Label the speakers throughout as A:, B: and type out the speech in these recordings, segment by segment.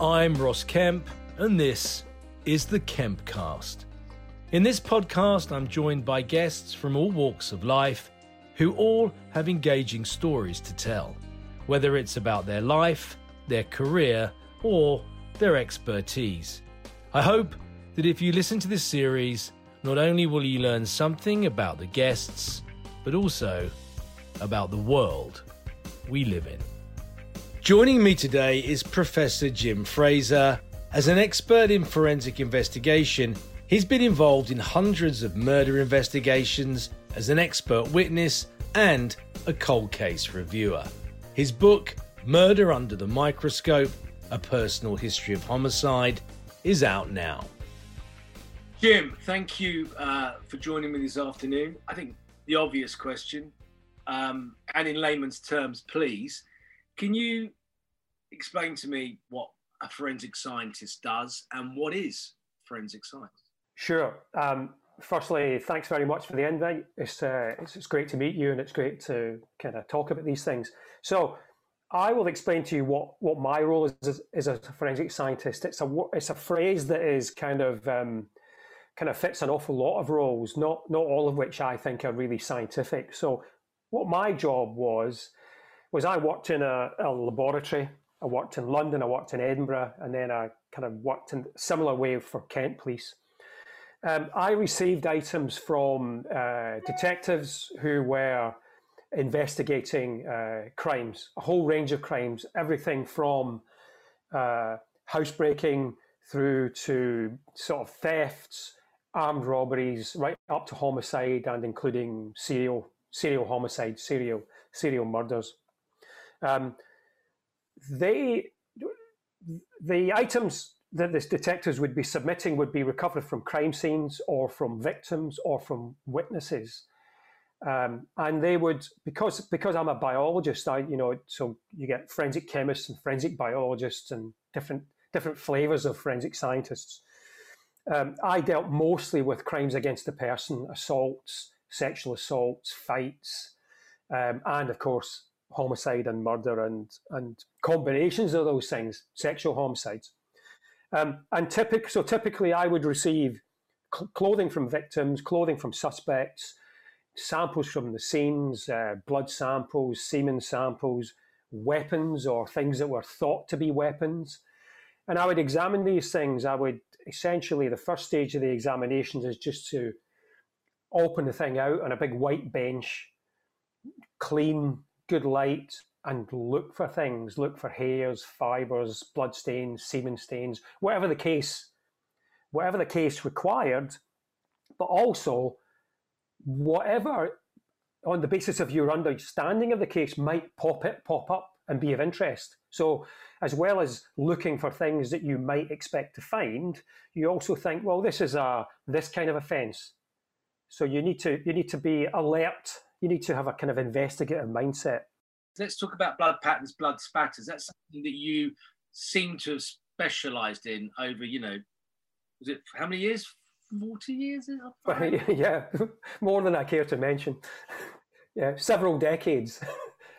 A: I'm Ross Kemp, and this is the Kempcast. In this podcast, I'm joined by guests from all walks of life who all have engaging stories to tell, whether it's about their life, their career, or their expertise. I hope that if you listen to this series, not only will you learn something about the guests, but also about the world we live in. Joining me today is Professor Jim Fraser. As an expert in forensic investigation, he's been involved in hundreds of murder investigations as an expert witness and a cold case reviewer. His book, Murder Under the Microscope A Personal History of Homicide, is out now. Jim, thank you uh, for joining me this afternoon. I think the obvious question, um, and in layman's terms, please, can you explain to me what a forensic scientist does and what is forensic science?
B: Sure. Um, firstly, thanks very much for the invite. It's, uh, it's, it's great to meet you, and it's great to kind of talk about these things. So, I will explain to you what, what my role is as, as a forensic scientist. It's a it's a phrase that is kind of um, kind of fits an awful lot of roles, not not all of which I think are really scientific. So, what my job was was I worked in a, a laboratory. I worked in London, I worked in Edinburgh, and then I kind of worked in similar way for Kent Police. Um, I received items from uh, detectives who were investigating uh, crimes, a whole range of crimes, everything from uh, housebreaking through to sort of thefts, armed robberies, right up to homicide and including serial serial homicide, serial serial murders. Um, they the items that the detectives would be submitting would be recovered from crime scenes or from victims or from witnesses. Um, and they would because because I'm a biologist, I you know so you get forensic chemists and forensic biologists and different different flavors of forensic scientists. Um, I dealt mostly with crimes against the person, assaults, sexual assaults, fights, um, and of course homicide and murder and and combinations of those things, sexual homicides. Um, and typic, so typically, I would receive cl- clothing from victims, clothing from suspects, samples from the scenes, uh, blood samples, semen samples, weapons or things that were thought to be weapons. And I would examine these things. I would essentially, the first stage of the examinations is just to open the thing out on a big white bench, clean, good light, and look for things, look for hairs, fibers, blood stains, semen stains, whatever the case, whatever the case required, but also whatever on the basis of your understanding of the case might pop it pop up and be of interest. So as well as looking for things that you might expect to find, you also think, well, this is a this kind of offence. So you need to you need to be alert. You need to have a kind of investigative mindset
A: let's talk about blood patterns, blood spatters. That's something that you seem to have specialised in over, you know, was it how many years? Forty years?
B: yeah, more than I care to mention. yeah, several decades.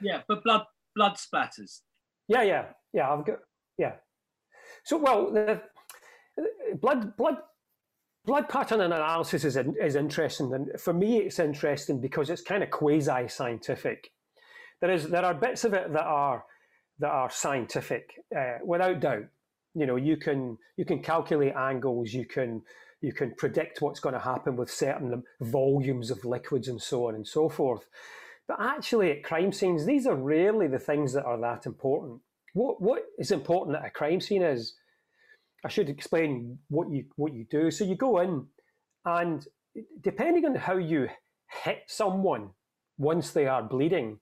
A: yeah, but blood blood splatters.
B: Yeah, yeah, yeah. I've got yeah. So well, the blood blood blood pattern analysis is is interesting, and for me, it's interesting because it's kind of quasi scientific there is there are bits of it that are that are scientific, uh, without doubt. You know, you can you can calculate angles, you can you can predict what's going to happen with certain volumes of liquids and so on and so forth. But actually, at crime scenes, these are rarely the things that are that important. What what is important at a crime scene is, I should explain what you what you do. So you go in, and depending on how you hit someone once they are bleeding,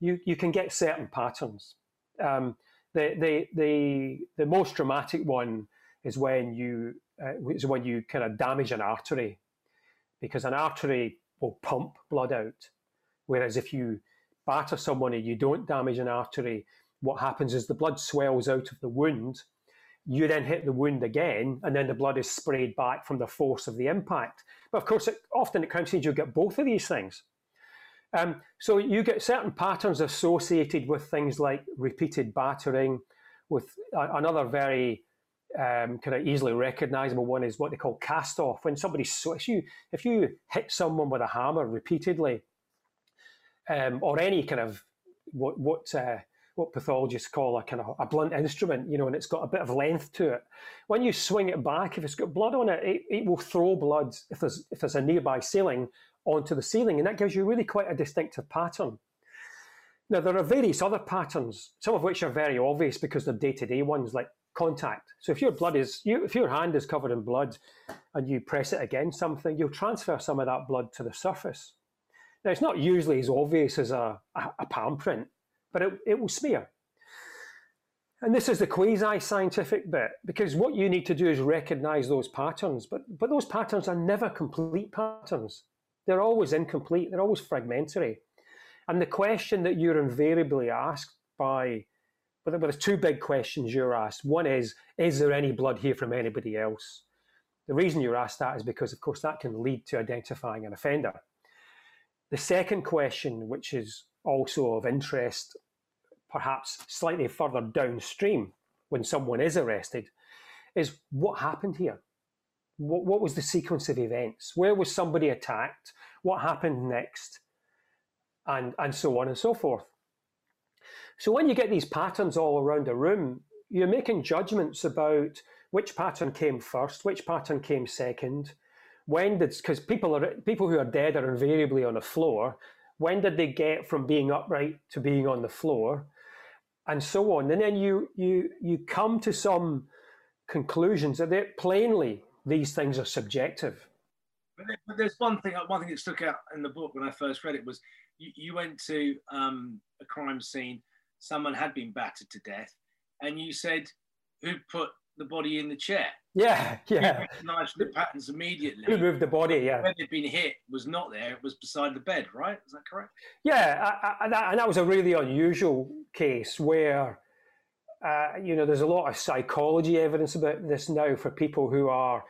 B: you you can get certain patterns. Um, the, the the the most dramatic one is when you uh, is when you kind of damage an artery, because an artery will pump blood out, whereas if you batter someone and you don't damage an artery, what happens is the blood swells out of the wound. You then hit the wound again, and then the blood is sprayed back from the force of the impact. But of course, it, often at crime scenes, you'll get both of these things. Um, so you get certain patterns associated with things like repeated battering. With another very um, kind of easily recognizable one is what they call cast off. When somebody so if you if you hit someone with a hammer repeatedly, um, or any kind of what what uh, what pathologists call a kind of a blunt instrument, you know, and it's got a bit of length to it. When you swing it back, if it's got blood on it, it, it will throw blood if there's if there's a nearby ceiling onto the ceiling, and that gives you really quite a distinctive pattern. Now, there are various other patterns, some of which are very obvious because they're day to day ones, like contact. So, if your blood is, you, if your hand is covered in blood and you press it against something, you'll transfer some of that blood to the surface. Now, it's not usually as obvious as a, a, a palm print, but it, it will smear. And this is the quasi scientific bit because what you need to do is recognize those patterns, but, but those patterns are never complete patterns. They're always incomplete, they're always fragmentary. And the question that you're invariably asked by, but there's two big questions you're asked. One is, is there any blood here from anybody else? The reason you're asked that is because, of course, that can lead to identifying an offender. The second question, which is also of interest, perhaps slightly further downstream when someone is arrested, is what happened here? what, what was the sequence of events? Where was somebody attacked? What happened next? And, and so on and so forth. So when you get these patterns all around a room, you're making judgments about which pattern came first, which pattern came second, when did because people are people who are dead are invariably on the floor. When did they get from being upright to being on the floor, and so on? And then you you you come to some conclusions that they plainly these things are subjective.
A: But there's one thing. One thing that stuck out in the book when I first read it was you, you went to um, a crime scene. Someone had been battered to death, and you said, "Who put the body in the chair?"
B: Yeah, yeah.
A: Recognised the patterns immediately.
B: Who moved the body? Yeah.
A: Where they'd been hit was not there. It was beside the bed. Right? Is that correct?
B: Yeah, I, I, that, and that was a really unusual case where. Uh, you know, there's a lot of psychology evidence about this now for people who are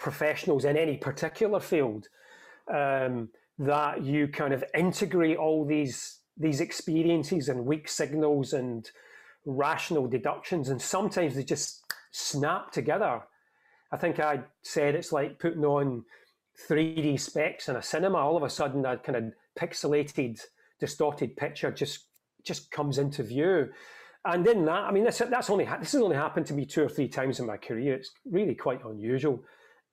B: professionals in any particular field um, that you kind of integrate all these these experiences and weak signals and rational deductions and sometimes they just snap together i think i said it's like putting on 3d specs in a cinema all of a sudden that kind of pixelated distorted picture just just comes into view and in that i mean this, that's only this has only happened to me two or three times in my career it's really quite unusual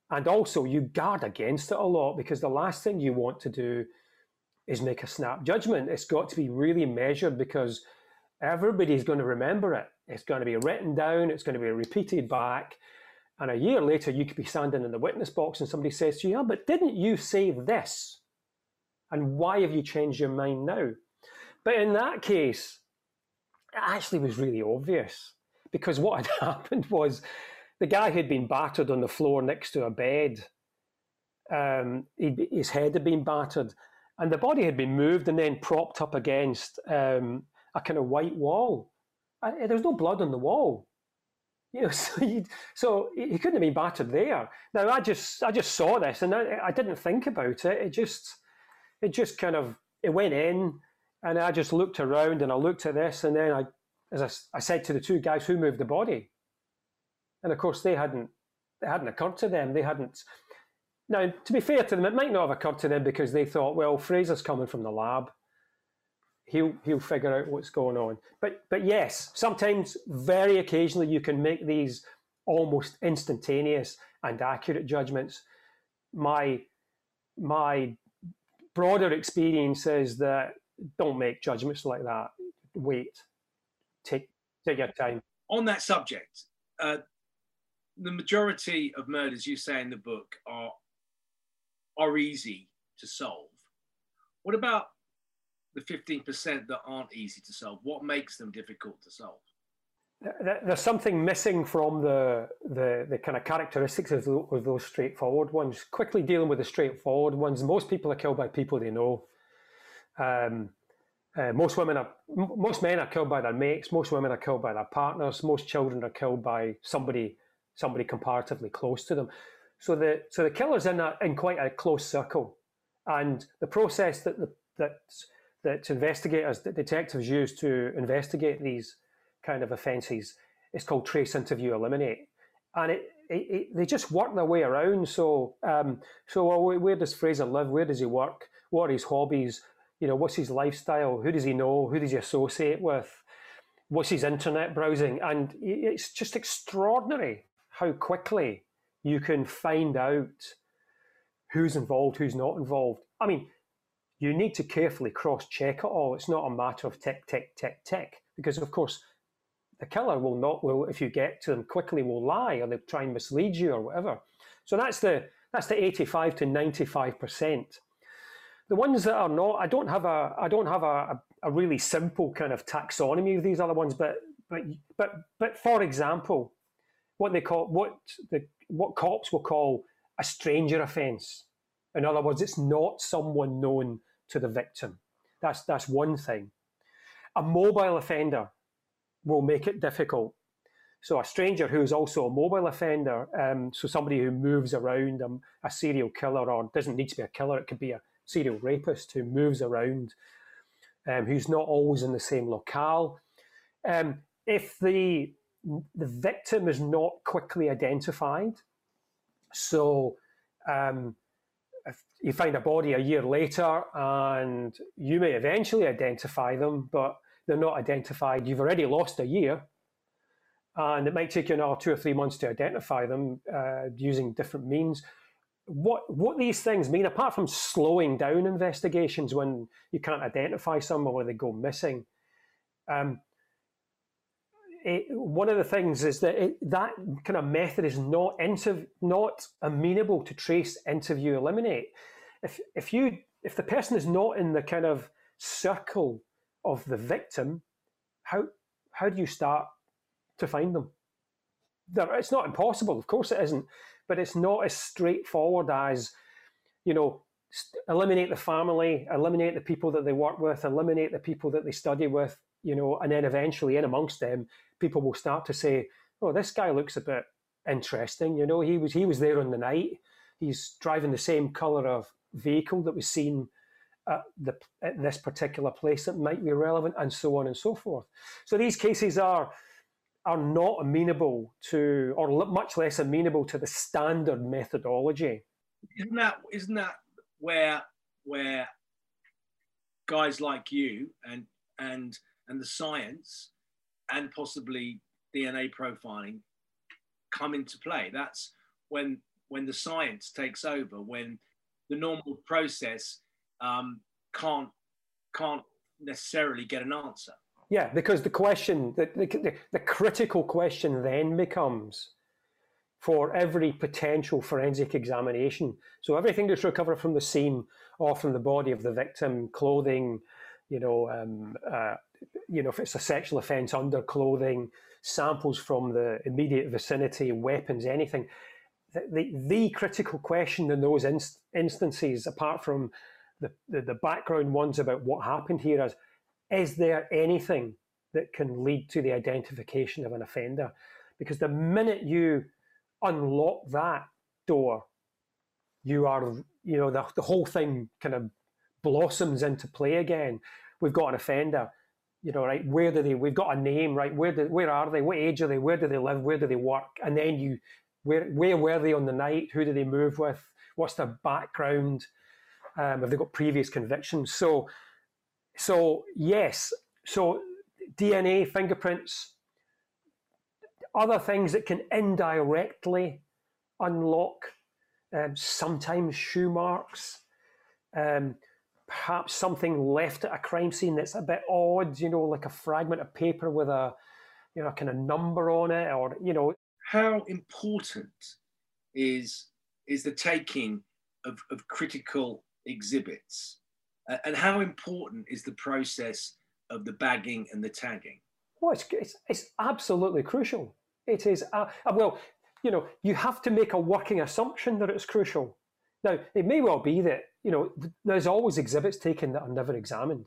B: and also, you guard against it a lot because the last thing you want to do is make a snap judgment. It's got to be really measured because everybody's going to remember it. It's going to be written down, it's going to be repeated back. And a year later, you could be standing in the witness box and somebody says to you, Yeah, but didn't you say this? And why have you changed your mind now? But in that case, it actually was really obvious because what had happened was the guy had been battered on the floor next to a bed. Um, his head had been battered, and the body had been moved and then propped up against um, a kind of white wall. There was no blood on the wall. You know, so, so he couldn't have been battered there. Now I just I just saw this and I, I didn't think about it. It just it just kind of it went in, and I just looked around and I looked at this, and then I as I, I said to the two guys who moved the body, and of course they hadn't it hadn't occurred to them. They hadn't. Now, to be fair to them, it might not have occurred to them because they thought, well, Fraser's coming from the lab. He'll he'll figure out what's going on. But but yes, sometimes, very occasionally, you can make these almost instantaneous and accurate judgments. My my broader experience is that don't make judgments like that. Wait, take take your time.
A: On that subject, uh, the majority of murders you say in the book are are easy to solve. What about the 15% that aren't easy to solve? What makes them difficult to solve?
B: There's something missing from the, the, the kind of characteristics of, the, of those straightforward ones. Quickly dealing with the straightforward ones, most people are killed by people they know. Um, uh, most women are, most men are killed by their mates. Most women are killed by their partners. Most children are killed by somebody, somebody comparatively close to them. So the so the killer's in a, in quite a close circle, and the process that the, that that investigators, that detectives use to investigate these kind of offences is called trace interview eliminate, and it, it, it, they just work their way around. So um, so well, where does Fraser live? Where does he work? What are his hobbies? You know, what's his lifestyle? Who does he know? Who does he associate with? What's his internet browsing? And it's just extraordinary how quickly you can find out who's involved, who's not involved. I mean, you need to carefully cross check it all. It's not a matter of tick, tick, tick, tick, because of course the killer will not will if you get to them quickly will lie or they'll try and mislead you or whatever. So that's the that's the 85 to 95 percent. The ones that are not, I don't have a I don't have a, a really simple kind of taxonomy of these other ones, but but but but for example, what they call what the what cops will call a stranger offence. In other words, it's not someone known to the victim. That's that's one thing. A mobile offender will make it difficult. So a stranger who is also a mobile offender, um, so somebody who moves around, um, a serial killer, or doesn't need to be a killer, it could be a serial rapist who moves around, um, who's not always in the same locale. Um, if the the victim is not quickly identified. So um, you find a body a year later and you may eventually identify them, but they're not identified, you've already lost a year. And it might take you another two or three months to identify them uh, using different means. What what these things mean, apart from slowing down investigations when you can't identify someone or they go missing, um, it, one of the things is that it, that kind of method is not interv- not amenable to trace, interview, eliminate. If if you if the person is not in the kind of circle of the victim, how how do you start to find them? It's not impossible, of course it isn't, but it's not as straightforward as you know eliminate the family, eliminate the people that they work with, eliminate the people that they study with, you know, and then eventually in amongst them, people will start to say, "Oh, this guy looks a bit interesting." You know, he was he was there on the night. He's driving the same color of vehicle that was seen at, the, at this particular place that might be relevant, and so on and so forth. So these cases are are not amenable to, or much less amenable to the standard methodology.
A: Isn't that isn't that where where guys like you and and and the science and possibly DNA profiling come into play. That's when when the science takes over, when the normal process um, can't can't necessarily get an answer.
B: Yeah, because the question, the, the, the critical question then becomes for every potential forensic examination. So everything that's recovered from the scene or from the body of the victim, clothing, you know, um, uh, you know, if it's a sexual offence, underclothing, samples from the immediate vicinity, weapons, anything. The, the, the critical question in those inst- instances, apart from the, the, the background ones about what happened here, is is there anything that can lead to the identification of an offender? Because the minute you unlock that door, you are, you know, the, the whole thing kind of blossoms into play again. We've got an offender you know, right? Where do they? We've got a name, right? Where do, where are they? What age are they? Where do they live? Where do they work? And then you, where where were they on the night? Who do they move with? What's their background? Um, have they got previous convictions? So so yes, so DNA, fingerprints, other things that can indirectly unlock, um, sometimes shoe marks, um, perhaps something left at a crime scene that's a bit odd, you know, like a fragment of paper with a, you know, a kind of number on it, or you know.
A: How important is is the taking of, of critical exhibits, uh, and how important is the process of the bagging and the tagging?
B: Well, it's, it's, it's absolutely crucial. It is, uh, uh, well, you know, you have to make a working assumption that it's crucial. Now, it may well be that, you know, there's always exhibits taken that are never examined.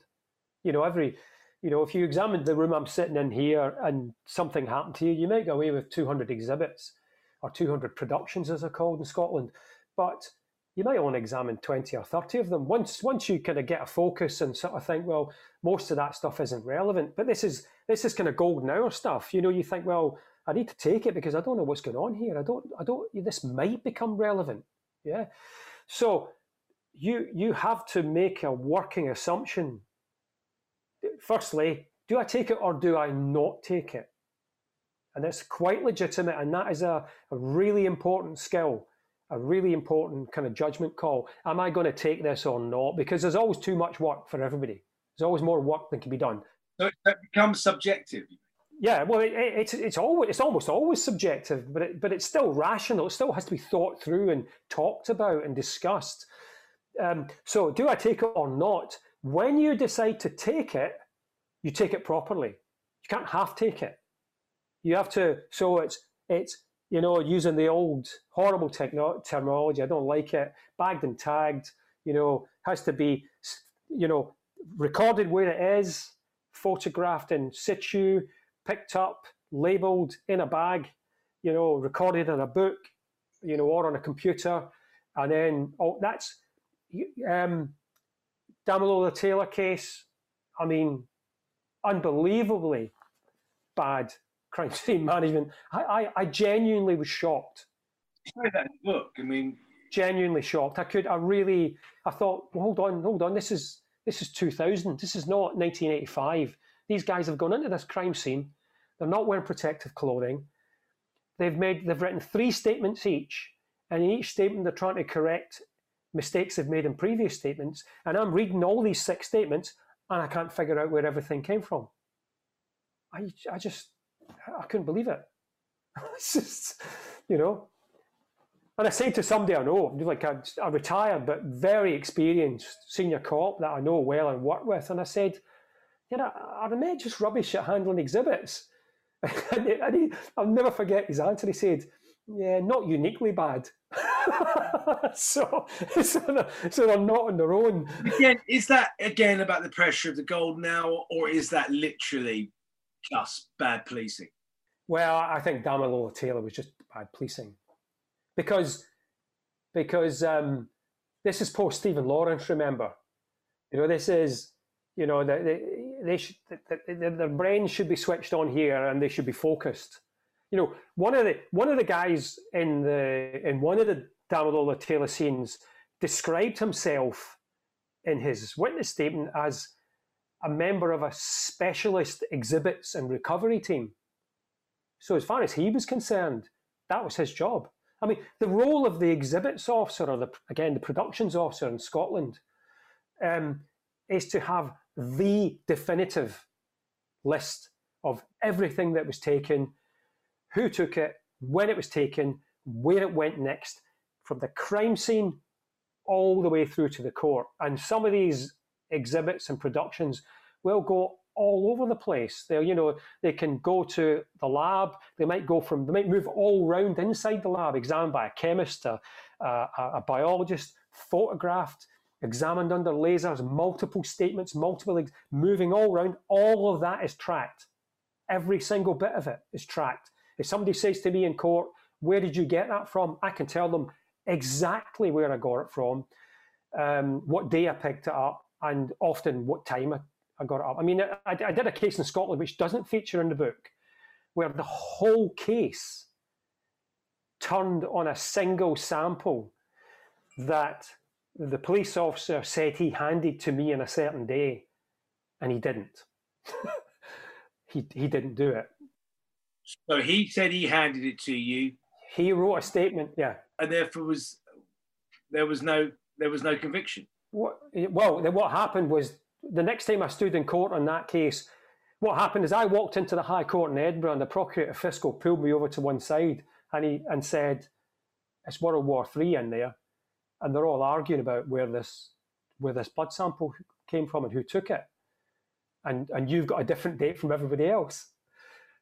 B: You know, every, you know, if you examined the room I'm sitting in here and something happened to you, you might go away with 200 exhibits or 200 productions, as they're called in Scotland. But you might only examine 20 or 30 of them. Once once you kind of get a focus and sort of think, well, most of that stuff isn't relevant. But this is this is kind of golden hour stuff. You know, you think, well, I need to take it because I don't know what's going on here. I don't, I don't, this might become relevant. Yeah. So you, you have to make a working assumption. Firstly, do I take it or do I not take it? And it's quite legitimate. And that is a, a really important skill, a really important kind of judgment call. Am I going to take this or not? Because there's always too much work for everybody. There's always more work than can be done.
A: So it becomes subjective.
B: Yeah, well, it, it, it's it's always it's almost always subjective, but it, but it's still rational. It still has to be thought through and talked about and discussed. Um, so, do I take it or not? When you decide to take it, you take it properly. You can't half take it. You have to. So it's it's you know using the old horrible techno- terminology. I don't like it. Bagged and tagged. You know has to be you know recorded where it is, photographed in situ picked up, labeled in a bag, you know, recorded in a book, you know, or on a computer, and then oh, that's um, Damilola Taylor case. I mean, unbelievably bad crime scene management. I, I, I genuinely was shocked.
A: that book. I mean,
B: genuinely shocked. I could. I really. I thought, well, hold on, hold on. This is this is 2000. This is not 1985. These guys have gone into this crime scene. They're not wearing protective clothing. They've made they've written three statements each, and in each statement they're trying to correct mistakes they've made in previous statements. And I'm reading all these six statements, and I can't figure out where everything came from. I I just I couldn't believe it. it's just you know. And I said to somebody I know, like a, a retired but very experienced senior cop that I know well and work with, and I said, you know, are the men just rubbish at handling exhibits? and, he, and he, I'll never forget his answer. He said, "Yeah, not uniquely bad." so, so they're, so they're not on their own.
A: Again, is that again about the pressure of the golden hour, or is that literally just bad policing?
B: Well, I think Damilola Taylor was just bad policing because because um, this is post Stephen Lawrence. Remember, you know, this is you know, they, they should, their brains should be switched on here and they should be focused. You know, one of the one of the guys in the in one of the Damilola Taylor scenes described himself in his witness statement as a member of a specialist exhibits and recovery team. So, as far as he was concerned, that was his job. I mean, the role of the exhibits officer, or the again the productions officer in Scotland, um, is to have the definitive list of everything that was taken, who took it, when it was taken, where it went next, from the crime scene all the way through to the court. And some of these exhibits and productions will go all over the place. They, you know, they can go to the lab. They might go from, they might move all round inside the lab, examined by a chemist, a, a, a biologist, photographed, examined under lasers, multiple statements, multiple moving all around. All of that is tracked. Every single bit of it is tracked. If somebody says to me in court, "Where did you get that from?" I can tell them exactly where I got it from, um, what day I picked it up, and often what time I, I got it up. I mean, I, I did a case in Scotland which doesn't feature in the book, where the whole case turned on a single sample that the police officer said he handed to me on a certain day. and he didn't. he he didn't do it.
A: So he said he handed it to you.
B: He wrote a statement, yeah,
A: and therefore was there was no there was no conviction.
B: What, well, what happened was the next time I stood in court on that case, what happened is I walked into the High Court in Edinburgh, and the Procurator Fiscal pulled me over to one side, and he and said, "It's World War Three in there," and they're all arguing about where this where this blood sample came from and who took it, and and you've got a different date from everybody else.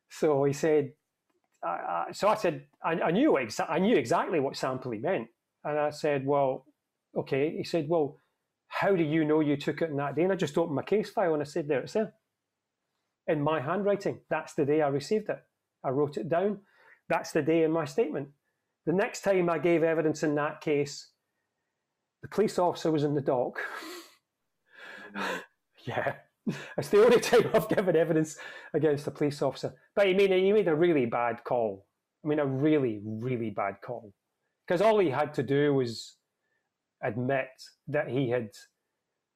B: So he said, I, I, so I said, I, I knew exa- I knew exactly what sample he meant, and I said, well, okay. He said, well, how do you know you took it in that day? And I just opened my case file and I said, there it's there, in my handwriting. That's the day I received it. I wrote it down. That's the day in my statement. The next time I gave evidence in that case, the police officer was in the dock. yeah. It's the only time I've given evidence against a police officer. But I mean, he made a really bad call. I mean, a really, really bad call. Because all he had to do was admit that he had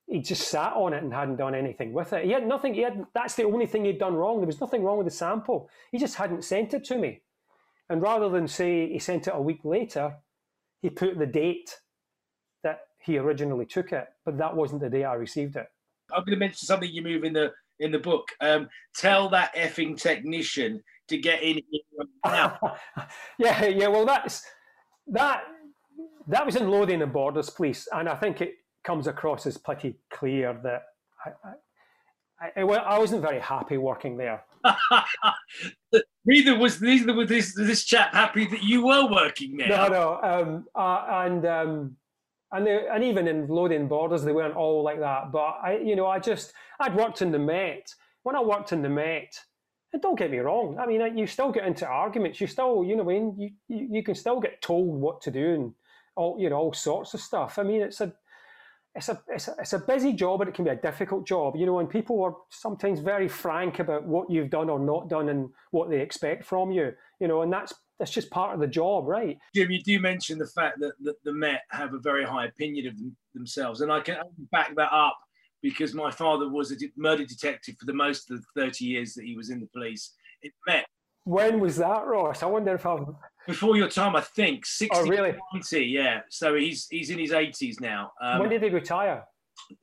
B: he just sat on it and hadn't done anything with it. He had nothing. He had that's the only thing he'd done wrong. There was nothing wrong with the sample. He just hadn't sent it to me. And rather than say he sent it a week later, he put the date he originally took it, but that wasn't the day I received it.
A: I'm going to mention something you move in the in the book. Um, tell that effing technician to get in here now.
B: yeah, yeah. Well, that's that. That was in Lothian and Borders Police, and I think it comes across as pretty clear that I, I, I, I wasn't very happy working there.
A: neither was neither was this this chap happy that you were working there.
B: No, no, um, uh, and um, and they, and even in Lothian Borders, they weren't all like that. But I, you know, I just I'd worked in the Met. When I worked in the Met, and don't get me wrong, I mean, you still get into arguments. You still, you know, I mean, you, you, you can still get told what to do and all, you know, all sorts of stuff. I mean, it's a it's a, it's a it's a busy job and it can be a difficult job, you know, and people are sometimes very frank about what you've done or not done and what they expect from you, you know, and that's that's just part of the job, right?
A: Jim, you do mention the fact that, that the Met have a very high opinion of them, themselves, and I can back that up because my father was a murder detective for the most of the 30 years that he was in the police. It Met.
B: When was that, Ross? I wonder if I'm
A: before your time, I think. 60,
B: oh, really?
A: 90, yeah. So he's he's in his 80s now.
B: Um, when did he retire?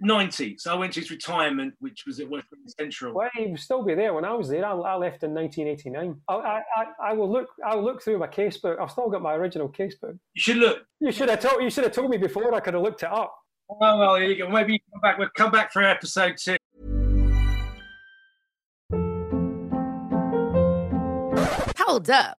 A: 90. So I went to his retirement, which was at West Central.
B: Well, he would still be there when I was there. I, I left in 1989. I, I, I, will look. I'll look through my casebook. I've still got my original casebook.
A: You should look.
B: You should have told. You should have told me before. I could have looked it up.
A: Oh well, there you go. Maybe you come back. We'll come back for episode two.
C: Hold up.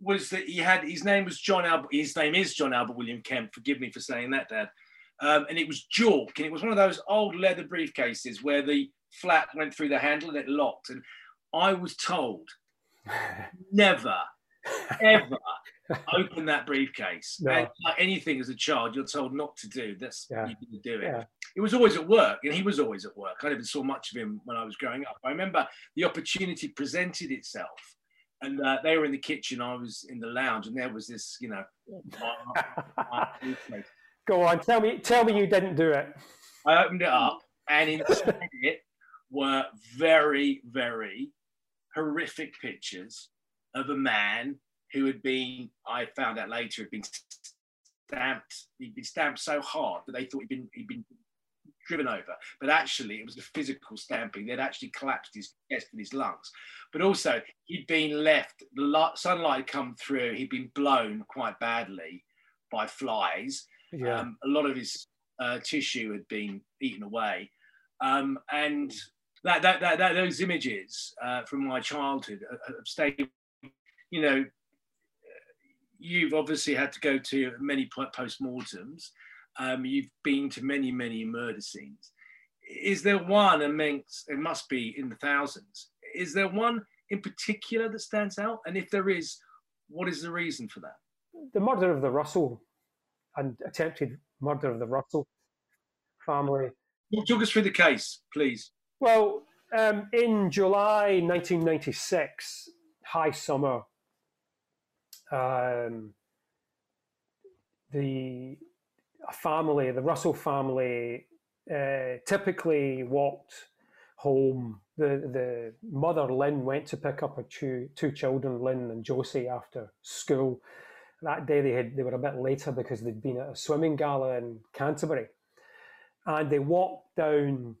A: was that he had his name was John Albert. His name is John Albert William Kemp. Forgive me for saying that, Dad. Um, and it was Jork, and it was one of those old leather briefcases where the flat went through the handle and it locked. And I was told never, ever open that briefcase. No. And like anything as a child, you're told not to do. That's yeah. you to do it. Yeah. It was always at work, and he was always at work. I never saw much of him when I was growing up. I remember the opportunity presented itself, and uh, they were in the kitchen. I was in the lounge, and there was this, you know.
B: Go on, tell me, tell me you didn't do it.
A: I opened it up, and inside it were very, very horrific pictures of a man who had been, I found out later, had been stamped. He'd been stamped so hard that they thought he'd been he'd been driven over. But actually, it was a physical stamping. They'd actually collapsed his chest and his lungs. But also, he'd been left. The sunlight had come through. He'd been blown quite badly by flies. Yeah. Um, a lot of his uh, tissue had been eaten away, um, and that, that, that, that, those images uh, from my childhood have stayed. You know, you've obviously had to go to many post-mortems. Um, you've been to many, many murder scenes. Is there one amongst, it must be in the thousands, is there one in particular that stands out? And if there is, what is the reason for that?
B: The murder of the Russell and attempted murder of the Russell family.
A: Talk us through the case, please.
B: Well, um, in July 1996, high summer, um, the family, the Russell family, uh, typically walked home. The the mother Lin went to pick up her two two children, Lynn and Josie, after school. That day they had they were a bit later because they'd been at a swimming gala in Canterbury, and they walked down.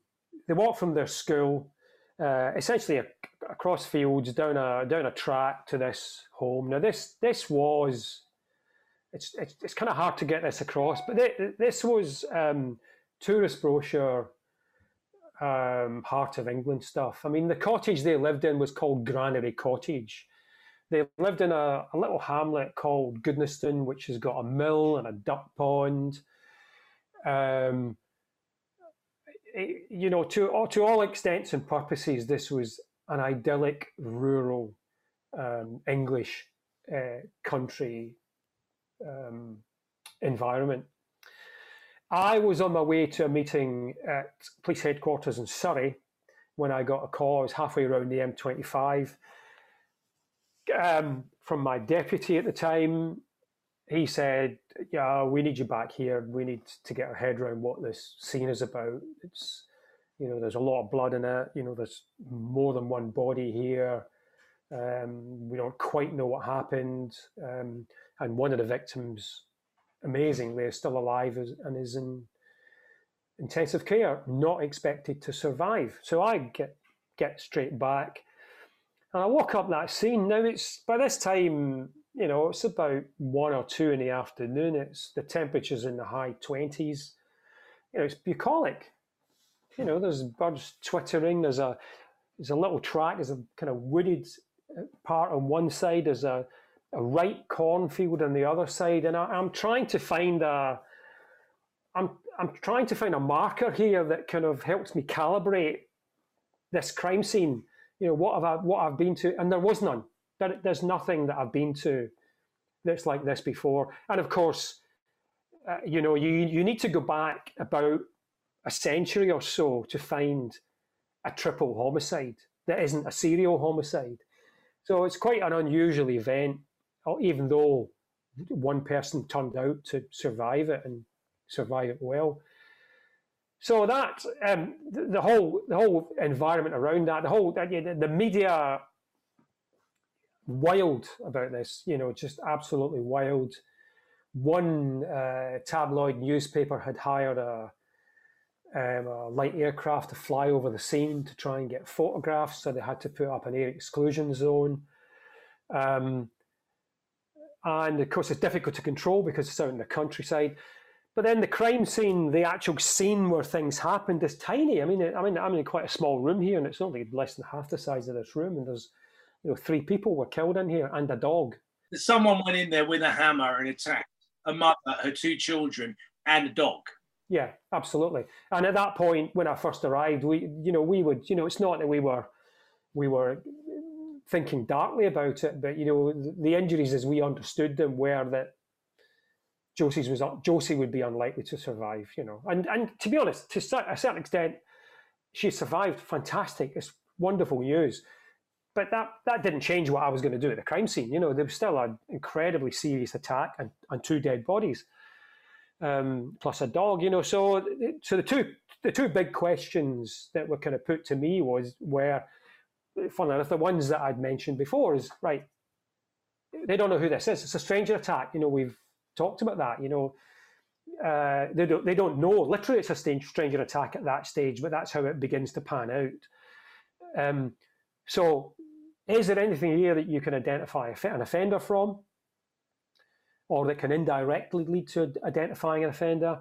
B: They walked from their school, uh, essentially a, across fields down a down a track to this home. Now this this was it's it's, it's kind of hard to get this across, but this was um, tourist brochure um, heart of England stuff. I mean, the cottage they lived in was called Granary Cottage. They lived in a, a little hamlet called Goodnestone, which has got a mill and a duck pond. Um, it, you know, to to all extents and purposes, this was an idyllic rural um, English uh, country um, environment. I was on my way to a meeting at police headquarters in Surrey when I got a call. I was halfway around the M25 um, from my deputy at the time. He said, "Yeah, we need you back here. We need to get our head around what this scene is about. It's, you know, there's a lot of blood in it. You know, there's more than one body here. Um, we don't quite know what happened. Um, and one of the victims, amazingly, is still alive and is in intensive care, not expected to survive. So I get get straight back, and I walk up that scene. Now it's by this time, you know, it's about one or two in the afternoon. It's the temperatures in the high twenties. You know, it's bucolic. You know, there's birds twittering. There's a there's a little track. There's a kind of wooded uh, part on one side, there's a, a right cornfield on the other side, and I, am trying to find a I'm I'm trying to find a marker here that kind of helps me calibrate this crime scene. You know what have I what I've been to, and there was none. There, there's nothing that I've been to that's like this before. And of course, uh, you know you you need to go back about a century or so to find a triple homicide that isn't a serial homicide. So it's quite an unusual event, even though one person turned out to survive it and survive it well. So that um, the, the, whole the whole environment around that, the whole the, the media wild about this, you know, just absolutely wild. One uh, tabloid newspaper had hired a um, a light aircraft to fly over the scene to try and get photographs. So they had to put up an air exclusion zone. Um, and of course, it's difficult to control because it's out in the countryside. But then the crime scene, the actual scene where things happened, is tiny. I mean, I mean, I'm in quite a small room here, and it's only less than half the size of this room. And there's, you know, three people were killed in here and a dog.
A: Someone went in there with a hammer and attacked a mother, her two children, and a dog.
B: Yeah, absolutely. And at that point, when I first arrived, we, you know, we would, you know, it's not that we were, we were thinking darkly about it, but you know, the, injuries as we understood them were that Josie's was Josie would be unlikely to survive, you know. And and to be honest, to a certain extent, she survived. Fantastic, it's wonderful news. But that that didn't change what I was going to do at the crime scene. You know, there was still an incredibly serious attack and, and two dead bodies, um, plus a dog. You know, so so the two the two big questions that were kind of put to me was where, funny enough, the ones that I'd mentioned before is right. They don't know who this is. It's a stranger attack. You know, we've talked about that. You know, uh, they don't they don't know. Literally, it's a stranger attack at that stage, but that's how it begins to pan out. Um, so, is there anything here that you can identify an offender from, or that can indirectly lead to identifying an offender?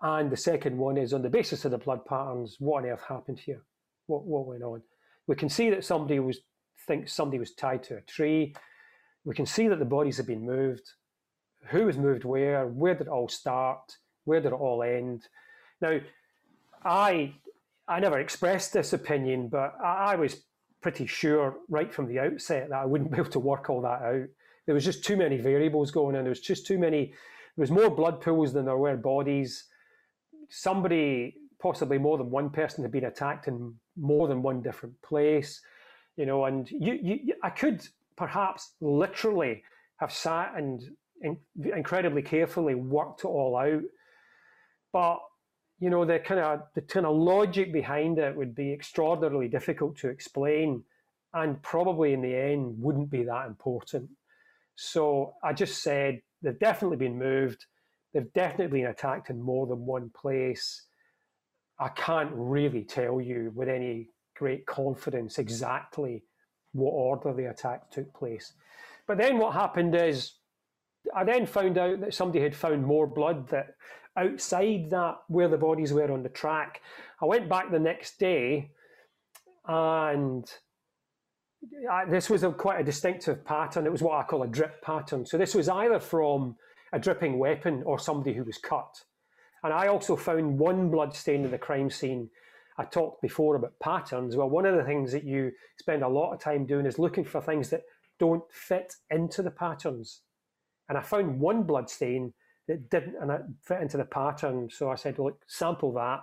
B: And the second one is on the basis of the blood patterns, what on earth happened here? What what went on? We can see that somebody was thinks somebody was tied to a tree. We can see that the bodies have been moved who was moved where, where did it all start, where did it all end. Now, I I never expressed this opinion, but I, I was pretty sure right from the outset that I wouldn't be able to work all that out. There was just too many variables going on. There was just too many. There was more blood pools than there were bodies. Somebody, possibly more than one person, had been attacked in more than one different place. You know, and you, you I could perhaps literally have sat and in, incredibly carefully worked it all out. But you know the kind of the kind of logic behind it would be extraordinarily difficult to explain, and probably in the end wouldn't be that important. So I just said they've definitely been moved. They've definitely been attacked in more than one place. I can't really tell you with any great confidence exactly what order the attack took place. But then what happened is I then found out that somebody had found more blood that outside that where the bodies were on the track. I went back the next day, and I, this was a, quite a distinctive pattern. It was what I call a drip pattern. So this was either from a dripping weapon or somebody who was cut. And I also found one blood stain in the crime scene. I talked before about patterns. Well, one of the things that you spend a lot of time doing is looking for things that don't fit into the patterns. And I found one blood stain that didn't and it fit into the pattern. So I said, look, sample that.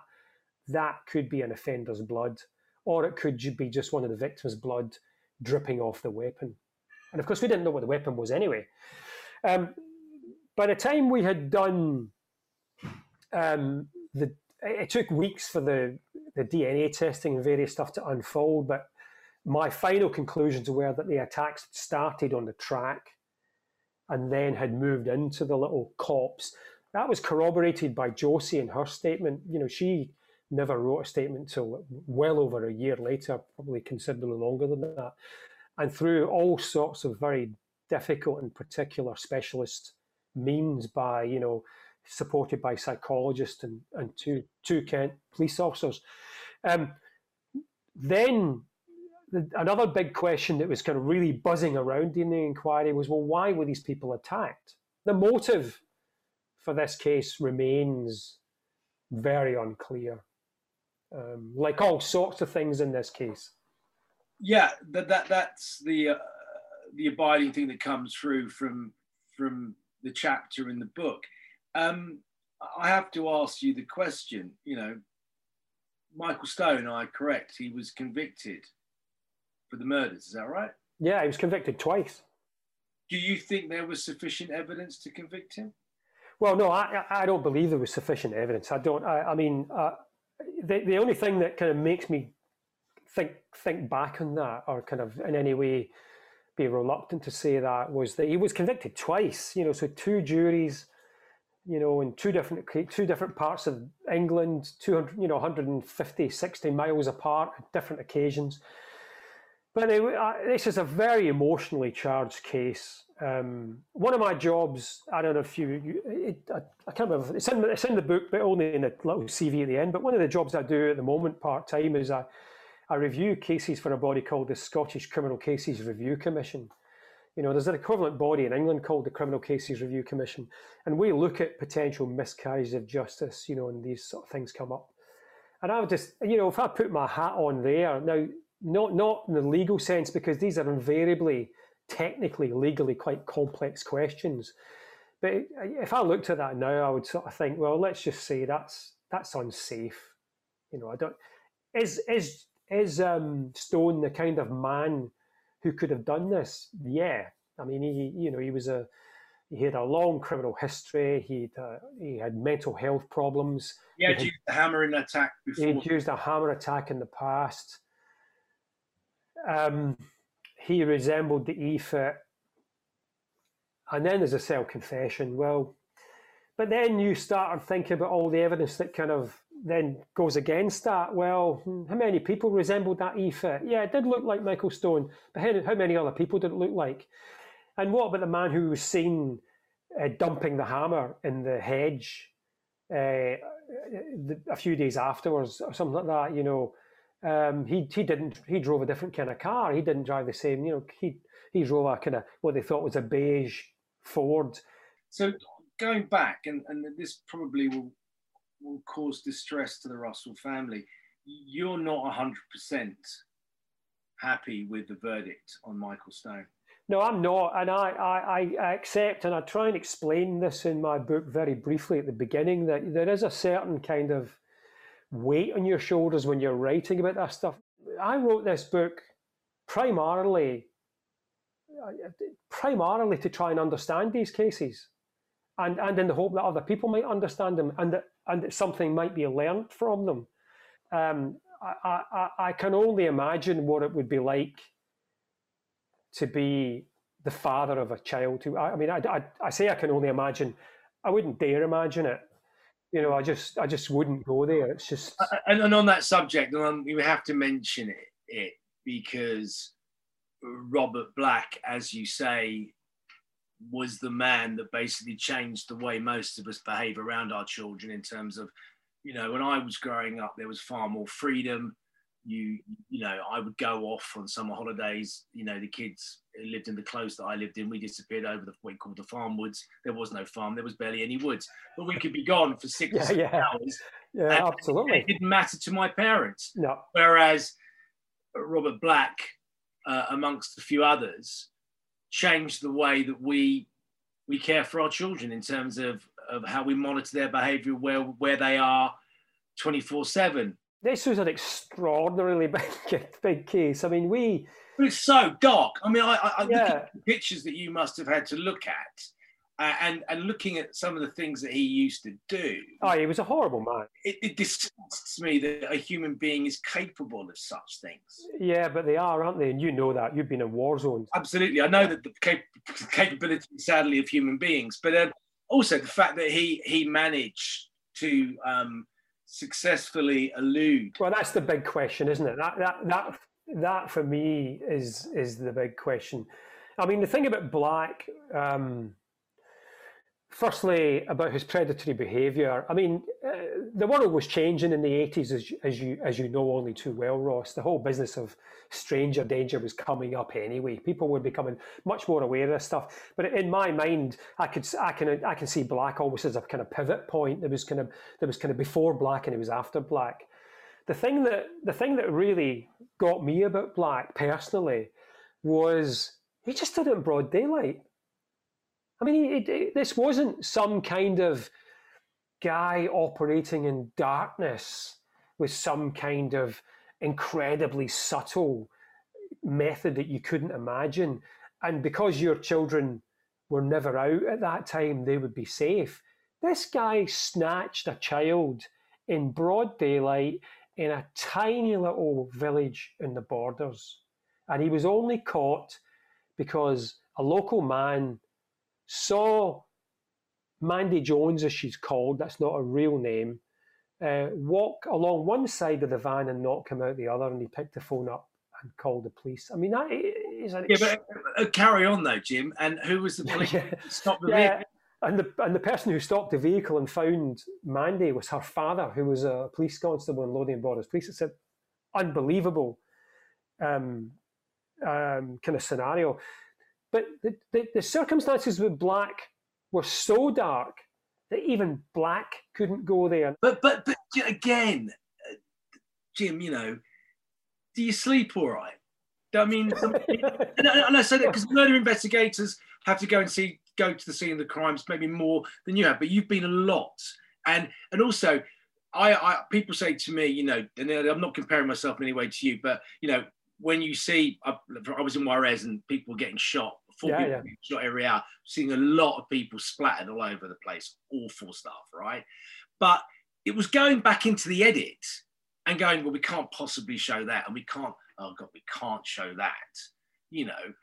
B: That could be an offender's blood, or it could be just one of the victim's blood dripping off the weapon. And of course, we didn't know what the weapon was anyway. Um, by the time we had done um, the, it took weeks for the the DNA testing and various stuff to unfold, but my final conclusions were that the attacks started on the track and then had moved into the little copse. That was corroborated by Josie in her statement. You know, she never wrote a statement till well over a year later, probably considerably longer than that. And through all sorts of very difficult and particular specialist means by, you know, supported by psychologists and, and two, two Kent police officers. Um, then another big question that was kind of really buzzing around in the inquiry was well, why were these people attacked? The motive for this case remains very unclear, um, like all sorts of things in this case.
A: Yeah, that, that that's the uh, the abiding thing that comes through from from the chapter in the book. Um, I have to ask you the question. You know, Michael Stone, I correct? He was convicted for the murders. Is that right?
B: Yeah, he was convicted twice.
A: Do you think there was sufficient evidence to convict him?
B: Well, no, I, I don't believe there was sufficient evidence. I don't. I, I mean, uh, the the only thing that kind of makes me think think back on that, or kind of in any way be reluctant to say that, was that he was convicted twice. You know, so two juries, you know, in two different two different parts of England, two hundred, you know, 150, 60 miles apart, at different occasions. But anyway, this is a very emotionally charged case. Um, one of my jobs, I don't know if you, it, I, I, can't remember, it's in, it's in the book, but only in a little CV at the end. But one of the jobs I do at the moment part time is I, I review cases for a body called the Scottish Criminal Cases Review Commission. You know, there's an equivalent body in England called the Criminal Cases Review Commission, and we look at potential miscarriages of justice, you know, and these sort of things come up. And I would just, you know, if I put my hat on there, now, not, not in the legal sense, because these are invariably technically, legally quite complex questions. But if I looked at that now, I would sort of think, well, let's just say that's that's unsafe. You know, I don't. Is is is um, Stone the kind of man who could have done this? Yeah, I mean, he you know he was a he had a long criminal history. He uh, he had mental health problems.
A: He had, he had used a hammering attack before.
B: He'd used a hammer attack in the past. Um, he resembled the EFIT. And then there's a self confession. Well, but then you start thinking about all the evidence that kind of then goes against that. Well, how many people resembled that EFIT? Yeah, it did look like Michael Stone, but how, many other people did it look like? And what about the man who was seen uh, dumping the hammer in the hedge uh, a few days afterwards, or something like that? You know, um, he he didn't. He drove a different kind of car. He didn't drive the same. You know, he he drove a kind of what they thought was a beige Ford.
A: So going back, and, and this probably will will cause distress to the Russell family. You're not hundred percent happy with the verdict on Michael Stone.
B: No, I'm not, and I, I, I accept, and I try and explain this in my book very briefly at the beginning that there is a certain kind of weight on your shoulders when you're writing about that stuff. I wrote this book primarily primarily to try and understand these cases and, and in the hope that other people might understand them and that, and that something might be learned from them. Um, I, I, I can only imagine what it would be like to be the father of a child who, I, mean, I, I, I say I can only imagine, I wouldn't dare imagine it you know, I just I just wouldn't go there. It's just
A: and, and on that subject, and we have to mention it, it because Robert Black, as you say, was the man that basically changed the way most of us behave around our children in terms of, you know, when I was growing up, there was far more freedom. You you know i would go off on summer holidays. You know the kids lived in the close that i lived in. We disappeared over the what we called the farm woods. There was no farm. There was barely any woods. But we could be gone for six yeah, yeah. hours.
B: Yeah absolutely.
A: it didn't matter to my parents.
B: No.
A: whereas robert black uh, amongst a few others changed the way that we we care for our children in terms of of how we monitor their behavior where where they are 24 7
B: this was an extraordinarily big, big case. I mean, we.
A: But it's so dark. I mean, I, I yeah. at the pictures that you must have had to look at, uh, and and looking at some of the things that he used to do.
B: Oh, he was a horrible man.
A: It, it disgusts me that a human being is capable of such things.
B: Yeah, but they are, aren't they? And you know that you've been in war zones.
A: Absolutely, I know that the cap- capability, sadly, of human beings, but uh, also the fact that he he managed to. Um, successfully elude?
B: Well, that's the big question, isn't it? That that that that for me is is the big question. I mean, the thing about Black. Um, firstly, about his predatory behaviour. I mean, uh, the world was changing in the eighties, as, as you as you know only too well, Ross. The whole business of stranger danger was coming up anyway. People were becoming much more aware of this stuff. But in my mind, I could I can I can see Black almost as a kind of pivot point. There was kind of there was kind of before Black and it was after Black. The thing that the thing that really got me about Black personally was he just did it in broad daylight. I mean, it, it, this wasn't some kind of guy operating in darkness with some kind of incredibly subtle method that you couldn't imagine. And because your children were never out at that time, they would be safe. This guy snatched a child in broad daylight in a tiny little village in the borders. And he was only caught because a local man saw Mandy Jones, as she's called, that's not a real name, uh, walk along one side of the van and not come out the other, and he picked the phone up and called the police. I mean, that is an
A: yeah, but uh, carry on though, Jim. And who was the police? yeah. Stop the yeah. vehicle.
B: And the and the person who stopped the vehicle and found Mandy was her father, who was a police constable in Lothian Borders Police. It's an unbelievable um, um, kind of scenario. But the, the, the circumstances with Black were so dark that even Black couldn't go there.
A: But but but again, uh, Jim, you know, do you sleep all right? I mean, and, I say that because murder investigators have to go and see, go to the scene of the crimes maybe more than you have, but you've been a lot, and and also, I, I people say to me, you know, and I'm not comparing myself in any way to you, but you know, when you see, I, I was in Juarez and people were getting shot, four yeah, people yeah. shot every hour, seeing a lot of people splattered all over the place, awful stuff, right? But it was going back into the edit and going, well, we can't possibly show that, and we can't. Oh God, we can't show that. You know,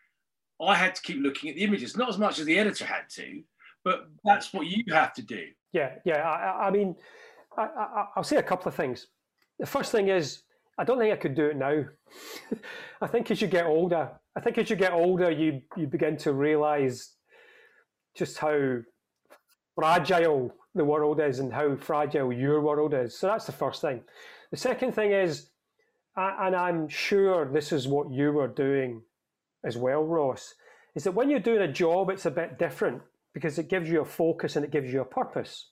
A: I had to keep looking at the images, not as much as the editor had to, but that's what you have to do.
B: Yeah, yeah. I, I mean, I, will say a couple of things. The first thing is, I don't think I could do it now. I think as you get older, I think as you get older, you you begin to realise just how fragile the world is and how fragile your world is. So that's the first thing. The second thing is, and I'm sure this is what you were doing as well, Ross, is that when you're doing a job, it's a bit different because it gives you a focus and it gives you a purpose.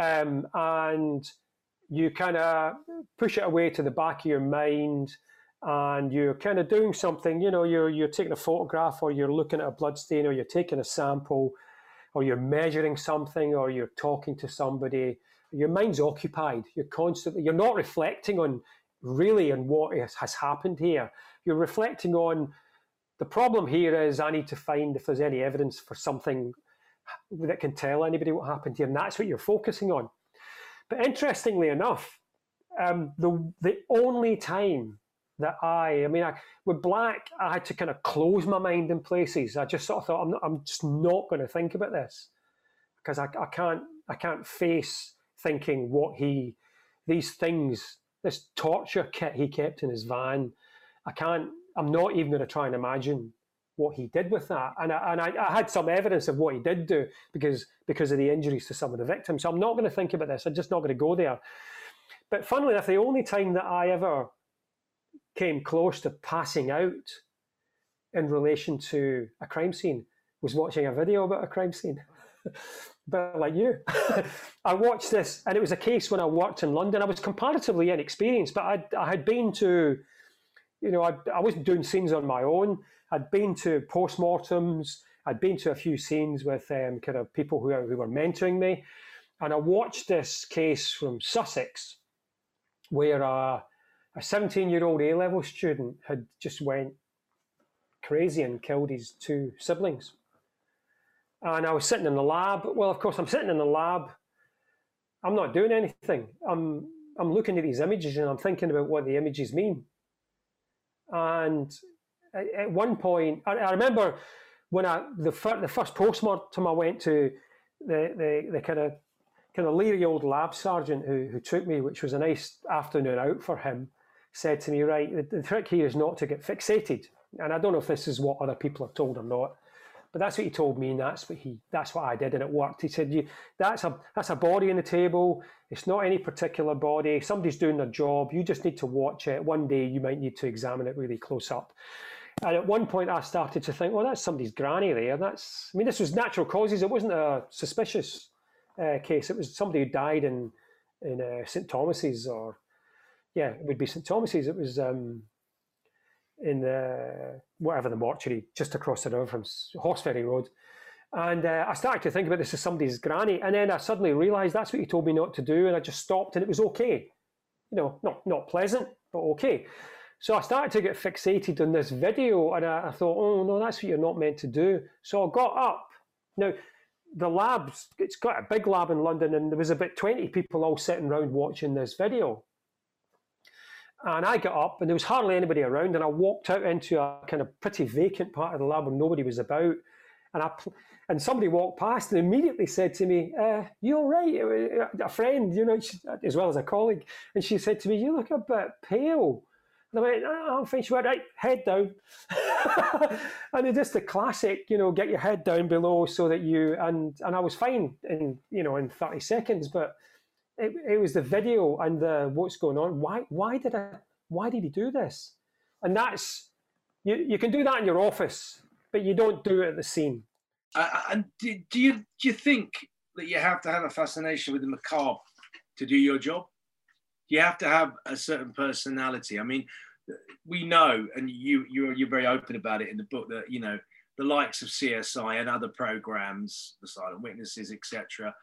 B: Um, and you kind of push it away to the back of your mind and you're kind of doing something, you know, you're, you're taking a photograph or you're looking at a blood stain or you're taking a sample or you're measuring something or you're talking to somebody your mind's occupied. You're constantly, you're not reflecting on really on what has happened here. You're reflecting on the problem here is I need to find if there's any evidence for something that can tell anybody what happened here, and that's what you're focusing on. But interestingly enough, um, the the only time that I, I mean, I, with Black, I had to kind of close my mind in places. I just sort of thought, I'm, not, I'm just not going to think about this because I, I can't, I can't face thinking what he, these things, this torture kit he kept in his van. I can't, I'm not even going to try and imagine what he did with that. And I, and I, I, had some evidence of what he did do because because of the injuries to some of the victims. So I'm not going to think about this. I'm just not going to go there. But funnily enough, the only time that I ever came close to passing out in relation to a crime scene was watching a video about a crime scene. but like you, I watched this, and it was a case when I worked in London. I was comparatively inexperienced, but I, I had been to, you know, I, I wasn't doing scenes on my own. I'd been to postmortems. I'd been to a few scenes with um, kind of people who, who were mentoring me, and I watched this case from Sussex, where a, a 17-year-old A-level student had just went crazy and killed his two siblings and I was sitting in the lab. Well, of course, I'm sitting in the lab. I'm not doing anything. I'm I'm looking at these images and I'm thinking about what the images mean. And at, one point, I, I, remember when I the fir- the first postmortem I went to, the the, the kind of kind of leery old lab sergeant who, who took me, which was a nice afternoon out for him, said to me, "Right, the, the trick here is not to get fixated." And I don't know if this is what other people are told or not but that's what he told me, and that's what he that's what I did, and it worked. He said, "You that's a that's a body in the table. It's not any particular body. Somebody's doing their job. You just need to watch it. One day you might need to examine it really close up." And at one point, I started to think, "Well, that's somebody's granny there. That's I mean, this was natural causes. It wasn't a suspicious uh, case. It was somebody who died in in uh, St Thomas's, or yeah, it would be St Thomas's. It was." Um, in the whatever the mortuary just across the river from Horseferry Road. And uh, I started to think about this as somebody's granny, and then I suddenly realised that's what he told me not to do, and I just stopped, and it was okay. You know, not not pleasant, but okay. So I started to get fixated on this video, and I, I thought, oh no, that's what you're not meant to do. So I got up. Now, the labs, it's got a big lab in London, and there was about 20 people all sitting around watching this video. And I got up, and there was hardly anybody around, and I walked out into a kind of pretty vacant part of the lab where nobody was about. And I and somebody walked past and immediately said to me, uh, "You all right?" A friend, you know, as well as a colleague, and she said to me, "You look a bit pale." And I went, oh. She went, right, head down. and it's just the classic, you know, get your head down below so that you, and and I was fine in, you know, in 30 seconds. But it, it was the video and the what's going on. Why why did I why did he do this? And that's you, you can do that in your office but you don't do it at the scene.
A: Uh, and do, do you do you think that you have to have a fascination with the macabre to do your job? You have to have a certain personality. I mean, we know, and you you're you're very open about it in the book that you know the likes of CSI and other programs, the Silent Witnesses, etc.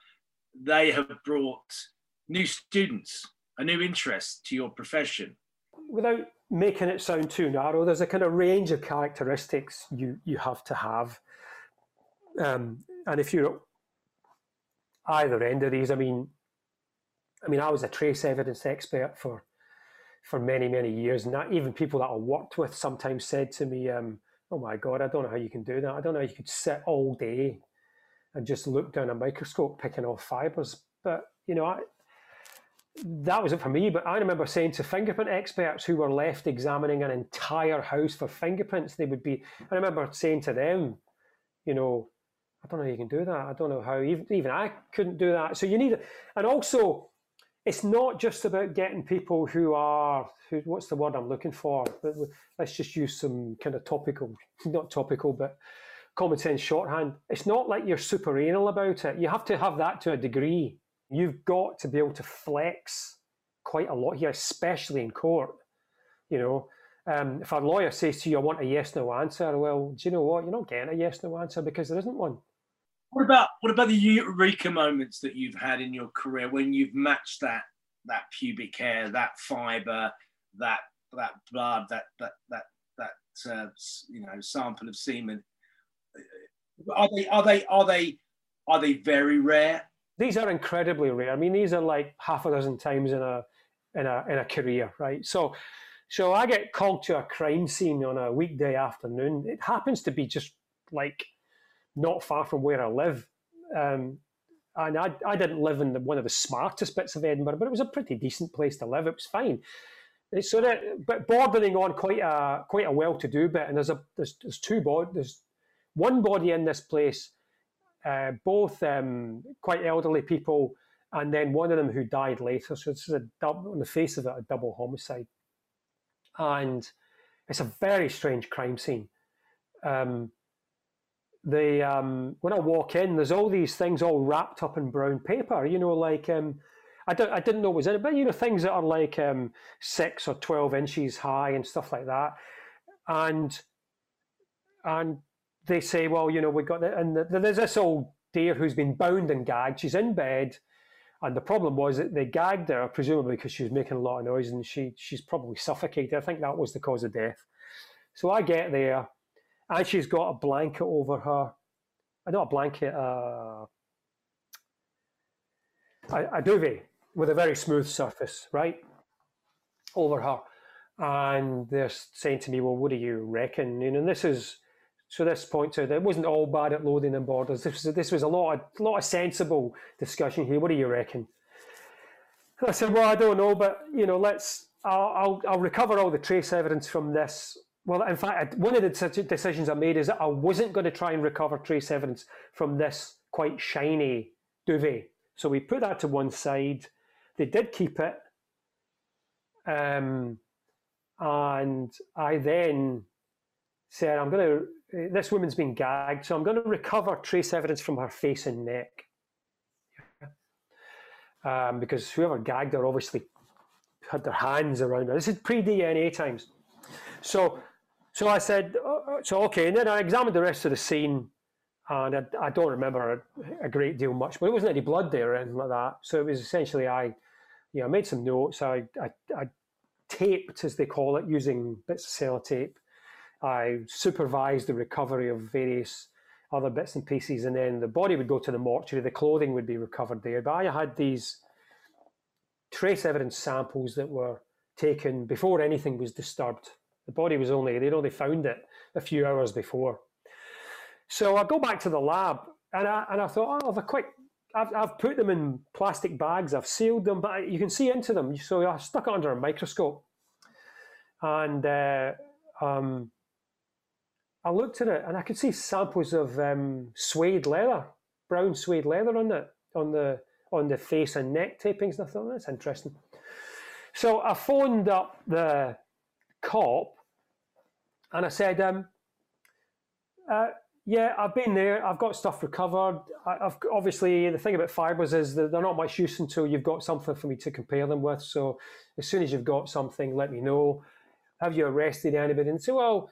A: They have brought new students, a new interest to your profession.
B: Without making it sound too narrow, there's a kind of range of characteristics you you have to have, um, and if you're either end of these, I mean, I mean, I was a trace evidence expert for for many many years, and that, even people that I worked with sometimes said to me, um, "Oh my God, I don't know how you can do that. I don't know how you could sit all day and just look down a microscope picking off fibers." But you know, I, that was it for me. But I remember saying to fingerprint experts who were left examining an entire house for fingerprints, they would be. I remember saying to them, you know, I don't know how you can do that. I don't know how even even I couldn't do that. So you need, and also, it's not just about getting people who are who. What's the word I'm looking for? Let's just use some kind of topical, not topical, but common sense shorthand. It's not like you're super anal about it. You have to have that to a degree You've got to be able to flex quite a lot here, especially in court. You know, um, if a lawyer says to you, "I want a yes no answer," well, do you know what? You're not getting a yes no answer because there isn't one.
A: What about what about the eureka moments that you've had in your career when you've matched that that pubic hair, that fiber, that that blood, that that that that uh, you know sample of semen? Are they are they are they are they very rare?
B: these are incredibly rare. I mean, these are like half a dozen times in a in a in a career, right? So, so I get called to a crime scene on a weekday afternoon. It happens to be just like not far from where I live, um, and I I didn't live in the, one of the smartest bits of Edinburgh, but it was a pretty decent place to live. It was fine. So that, but bordering on quite a quite a well-to-do bit, and there's a there's, there's two. There's one body in this place uh, both um, quite elderly people, and then one of them who died later. So this is a double, on the face of it, a double homicide, and it's a very strange crime scene. Um, the um, when I walk in, there's all these things all wrapped up in brown paper. You know, like um, I don't, I didn't know what was in it, but you know, things that are like um, six or twelve inches high and stuff like that, and and they say, well, you know, we got the, and the, there's this old dear who's been bound and gagged. She's in bed, and the problem was that they gagged her, presumably because she was making a lot of noise, and she she's probably suffocated. I think that was the cause of death. So I get there, and she's got a blanket over her. I uh, not a blanket, uh, a, a duvet with a very smooth surface, right, over her. And they're saying to me, "Well, what do you reckon?" You know, and this is so this points out that it wasn't all bad at Lothian and Borders. This was this was a lot of a lot of sensible discussion here. What do you reckon? I said, well, I don't know, but you know, let's. I'll, I'll, I'll recover all the trace evidence from this. Well, in fact, one of the decisions I made is that I wasn't going to try and recover trace evidence from this quite shiny duvet. So we put that to one side. They did keep it, um, and I then said, "I'm going to this woman's been gagged, so I'm going to recover trace evidence from her face and neck. Um, because whoever gagged her obviously had their hands around her. This is pre DNA times. So, so I said, oh, oh, so okay, and then I examined the rest of the scene, and I, I don't remember a, a, great deal much, but it wasn't any blood there or anything like that. So it was essentially I, you know, I made some notes. I, I, I taped, as they call it, using bits of sellotape I supervised the recovery of various other bits and pieces, and then the body would go to the mortuary, the clothing would be recovered there. But I had these trace evidence samples that were taken before anything was disturbed. The body was only, they'd only found it a few hours before. So I go back to the lab and I, and I thought, oh, I've a quick, I've, I've put them in plastic bags, I've sealed them, but you can see into them. So I stuck it under a microscope. And uh, um, I looked at it and I could see samples of um, suede leather, brown suede leather on it, on the on the face and neck tapings. And I thought that's interesting. So I phoned up the cop and I said, um, Uh, yeah, I've been there. I've got stuff recovered. I, have obviously the thing about fibres is that they're not much use until you've got something for me to compare them with. So as soon as you've got something, let me know. Have you arrested anybody? And say, well,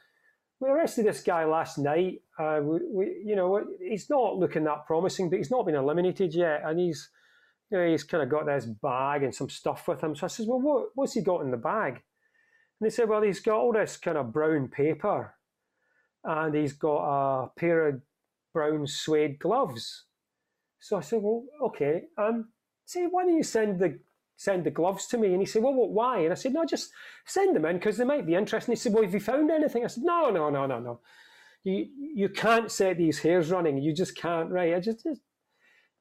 B: we arrested this guy last night. Uh, we, we, you know, he's not looking that promising, but he's not been eliminated yet, and he's, you know, he's kind of got this bag and some stuff with him. So I says, well, what, what's he got in the bag? And they said, well, he's got all this kind of brown paper and he's got a pair of brown suede gloves. So I said, well, okay. Um, say, why don't you send the send the gloves to me? And he said, well, what, why? And I said, no, just send them in because they might be interesting. He said, well, have you found anything? I said, no, no, no, no, no. You you can't set these hares running. You just can't, right? I just, just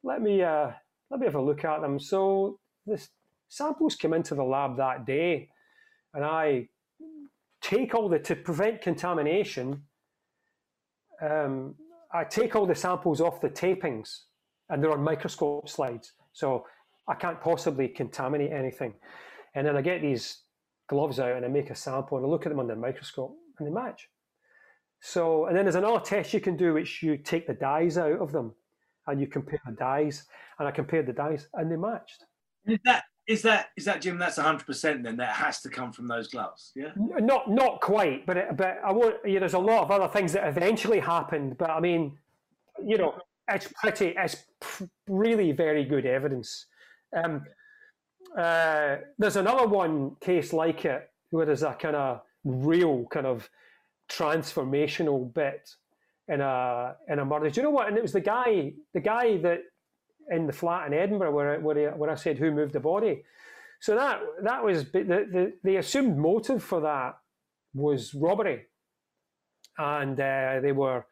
B: let me uh, let me have a look at them. So this samples came into the lab that day, and I take all the to prevent contamination um, I take all the samples off the tapings and they're on microscope slides. So I can't possibly contaminate anything. And then I get these gloves out and I make a sample and I look at them under the microscope and they match. So, and then there's another test you can do, which you take the dyes out of them and you compare the dyes. And I compared the dyes and they matched.
A: Is that is that is that Jim? That's hundred percent. Then that has to come from those gloves. Yeah.
B: Not not quite, but it, but I won't. You know, there's a lot of other things that eventually happened, but I mean, you know, it's pretty. It's really very good evidence. Um, uh, there's another one case like it where there's a kind of real kind of transformational bit in a in a murder. Do you know what? And it was the guy, the guy that in the flat in Edinburgh where, where, where I said who moved the body. So that that was the, the, the assumed motive for that was robbery, and uh, they were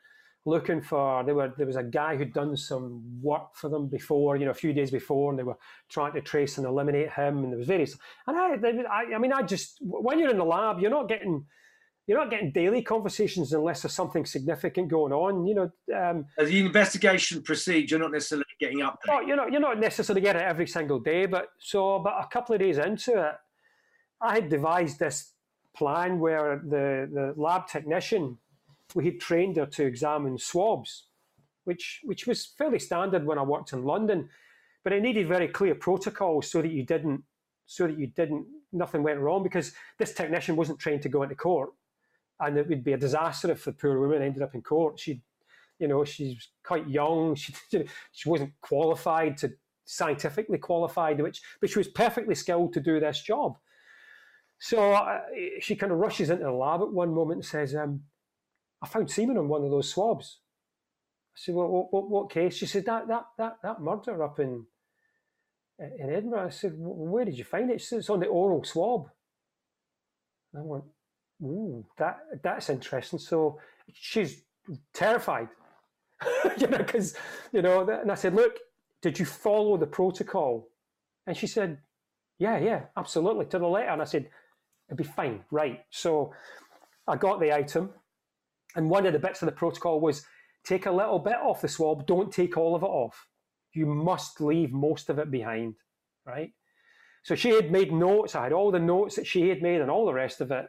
B: looking for they were there was a guy who'd done some work for them before you know a few days before and they were trying to trace and eliminate him and there was various and I, I, I mean I just when you're in the lab you're not getting you're not getting daily conversations unless there's something significant going on. You know, um,
A: the investigation proceeds, you're not necessarily getting up.
B: Oh, you're not. You're not necessarily getting it every single day. But so, but a couple of days into it, I had devised this plan where the the lab technician we had trained her to examine swabs, which which was fairly standard when I worked in London, but it needed very clear protocols so that you didn't so that you didn't nothing went wrong because this technician wasn't trained to go into court and it would be a disaster if the poor woman ended up in court. She, you know, she's quite young. She she wasn't qualified to scientifically qualified, which but she was perfectly skilled to do this job. So uh, she kind of rushes into the lab at one moment and says, um, "I found semen on one of those swabs." I said, "What, what, what, what case?" She said, "That that that that murder up in in Edinburgh." I said, "Where did you find it?" She said, "It's on the oral swab." And I went, Ooh, that that's interesting. So she's terrified, you know, because you know. And I said, "Look, did you follow the protocol?" And she said, "Yeah, yeah, absolutely, to the letter." And I said, "It'd be fine, right?" So I got the item, and one of the bits of the protocol was take a little bit off the swab. Don't take all of it off. You must leave most of it behind, right? So she had made notes. I had all the notes that she had made and all the rest of it.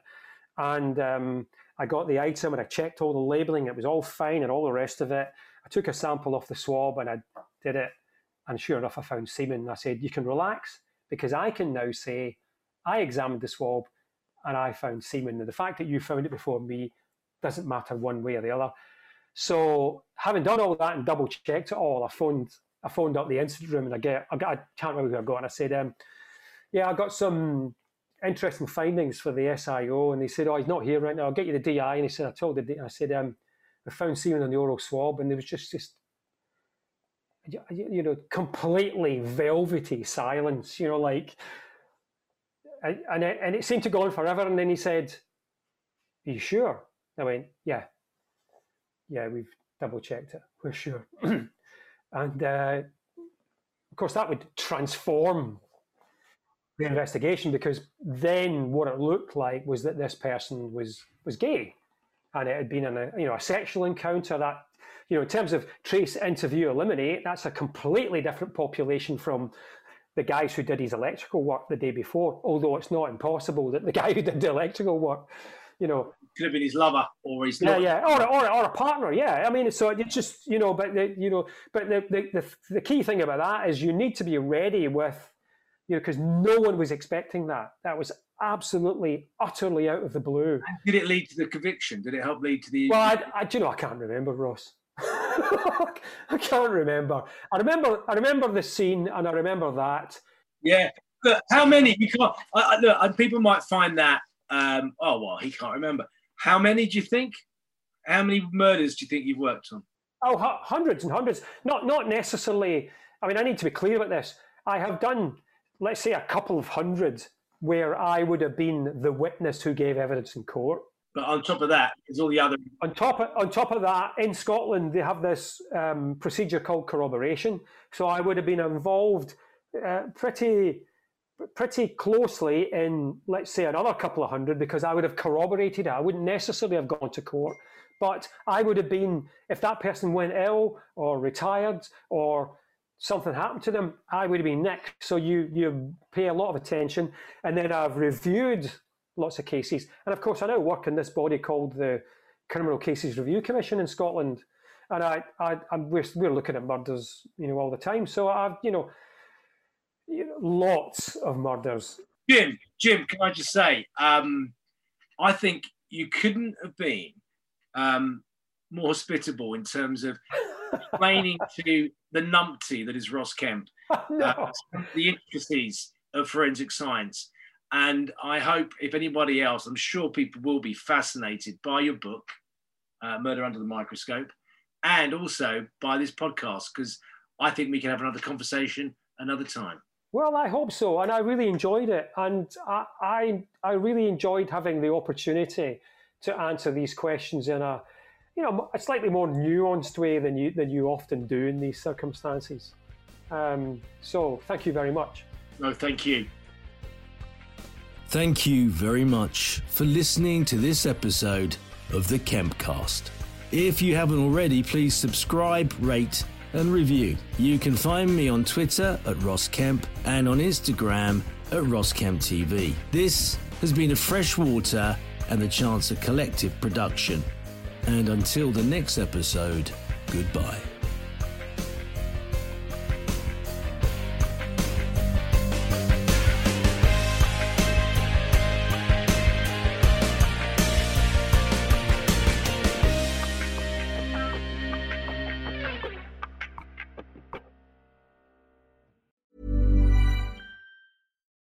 B: And um, I got the item and I checked all the labeling. It was all fine and all the rest of it. I took a sample off the swab and I did it. And sure enough, I found semen. I said, You can relax because I can now say, I examined the swab and I found semen. And the fact that you found it before me doesn't matter one way or the other. So, having done all that and double checked it all, I phoned I phoned up the incident room and I get I, got, I can't remember who I got and I said, um, "Yeah, I got some interesting findings for the SIO, and he said, "Oh, he's not here right now. I'll get you the DI." And he said, "I told the I said, um, I found semen on the oral swab, and there was just just you know completely velvety silence. You know, like, and it, and it seemed to go on forever. And then he said, "Are you sure?" I went, "Yeah, yeah, we've double checked it. We're sure." and uh, of course, that would transform the investigation because then what it looked like was that this person was was gay. And it had been in a you know a sexual encounter that you know in terms of trace interview eliminate that's a completely different population from the guys who did his electrical work the day before although it's not impossible that the guy who did the electrical work you know.
A: Could have been his lover or his
B: yeah, yeah, or, or, or a partner. Yeah, I mean, so it's just you know, but the, you know, but the, the the the key thing about that is you need to be ready with, you know, because no one was expecting that. That was absolutely, utterly out of the blue.
A: Did it lead to the conviction? Did it help lead to the?
B: Well, I, I you know, I can't remember, Ross. I can't remember. I remember. I remember the scene, and I remember that.
A: Yeah. Look, how many? You can't. I, I, look, people might find that. Um, oh well, he can't remember. How many do you think? How many murders do you think you've worked on?
B: Oh, hundreds and hundreds. Not not necessarily. I mean, I need to be clear about this. I have done, let's say, a couple of hundred where I would have been the witness who gave evidence in court.
A: But on top of that, there's all the other.
B: On top of, on top of that, in Scotland, they have this um, procedure called corroboration. So I would have been involved uh, pretty pretty closely in, let's say, another couple of hundred because I would have corroborated it. I wouldn't necessarily have gone to court, but I would have been, if that person went ill or retired or something happened to them, I would have been next. So you you pay a lot of attention, and then I've reviewed lots of cases, and of course I now work in this body called the Criminal Cases Review Commission in Scotland, and I, I I'm, we're, we're looking at murders, you know, all the time. So I've you know lots of murders.
A: Jim, Jim, can I just say, um, I think you couldn't have been um, more hospitable in terms of explaining to the numpty that is Ross Kemp
B: no. uh,
A: the intricacies of forensic science. And I hope if anybody else, I'm sure people will be fascinated by your book, uh, Murder Under the Microscope, and also by this podcast, because I think we can have another conversation another time.
B: Well, I hope so, and I really enjoyed it, and I, I, I really enjoyed having the opportunity to answer these questions in a, you know, a slightly more nuanced way than you than you often do in these circumstances. Um, so, thank you very much.
A: No, thank you.
D: Thank you very much for listening to this episode of the Kempcast. If you haven't already, please subscribe, rate and review. You can find me on Twitter at Ross Kemp and on Instagram at Ross Kemp TV. This has been a freshwater and the Chancer Collective production. And until the next episode, goodbye.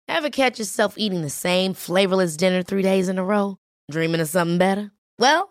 C: Ever catch yourself eating the same flavorless dinner three days in a row? Dreaming of something better? Well,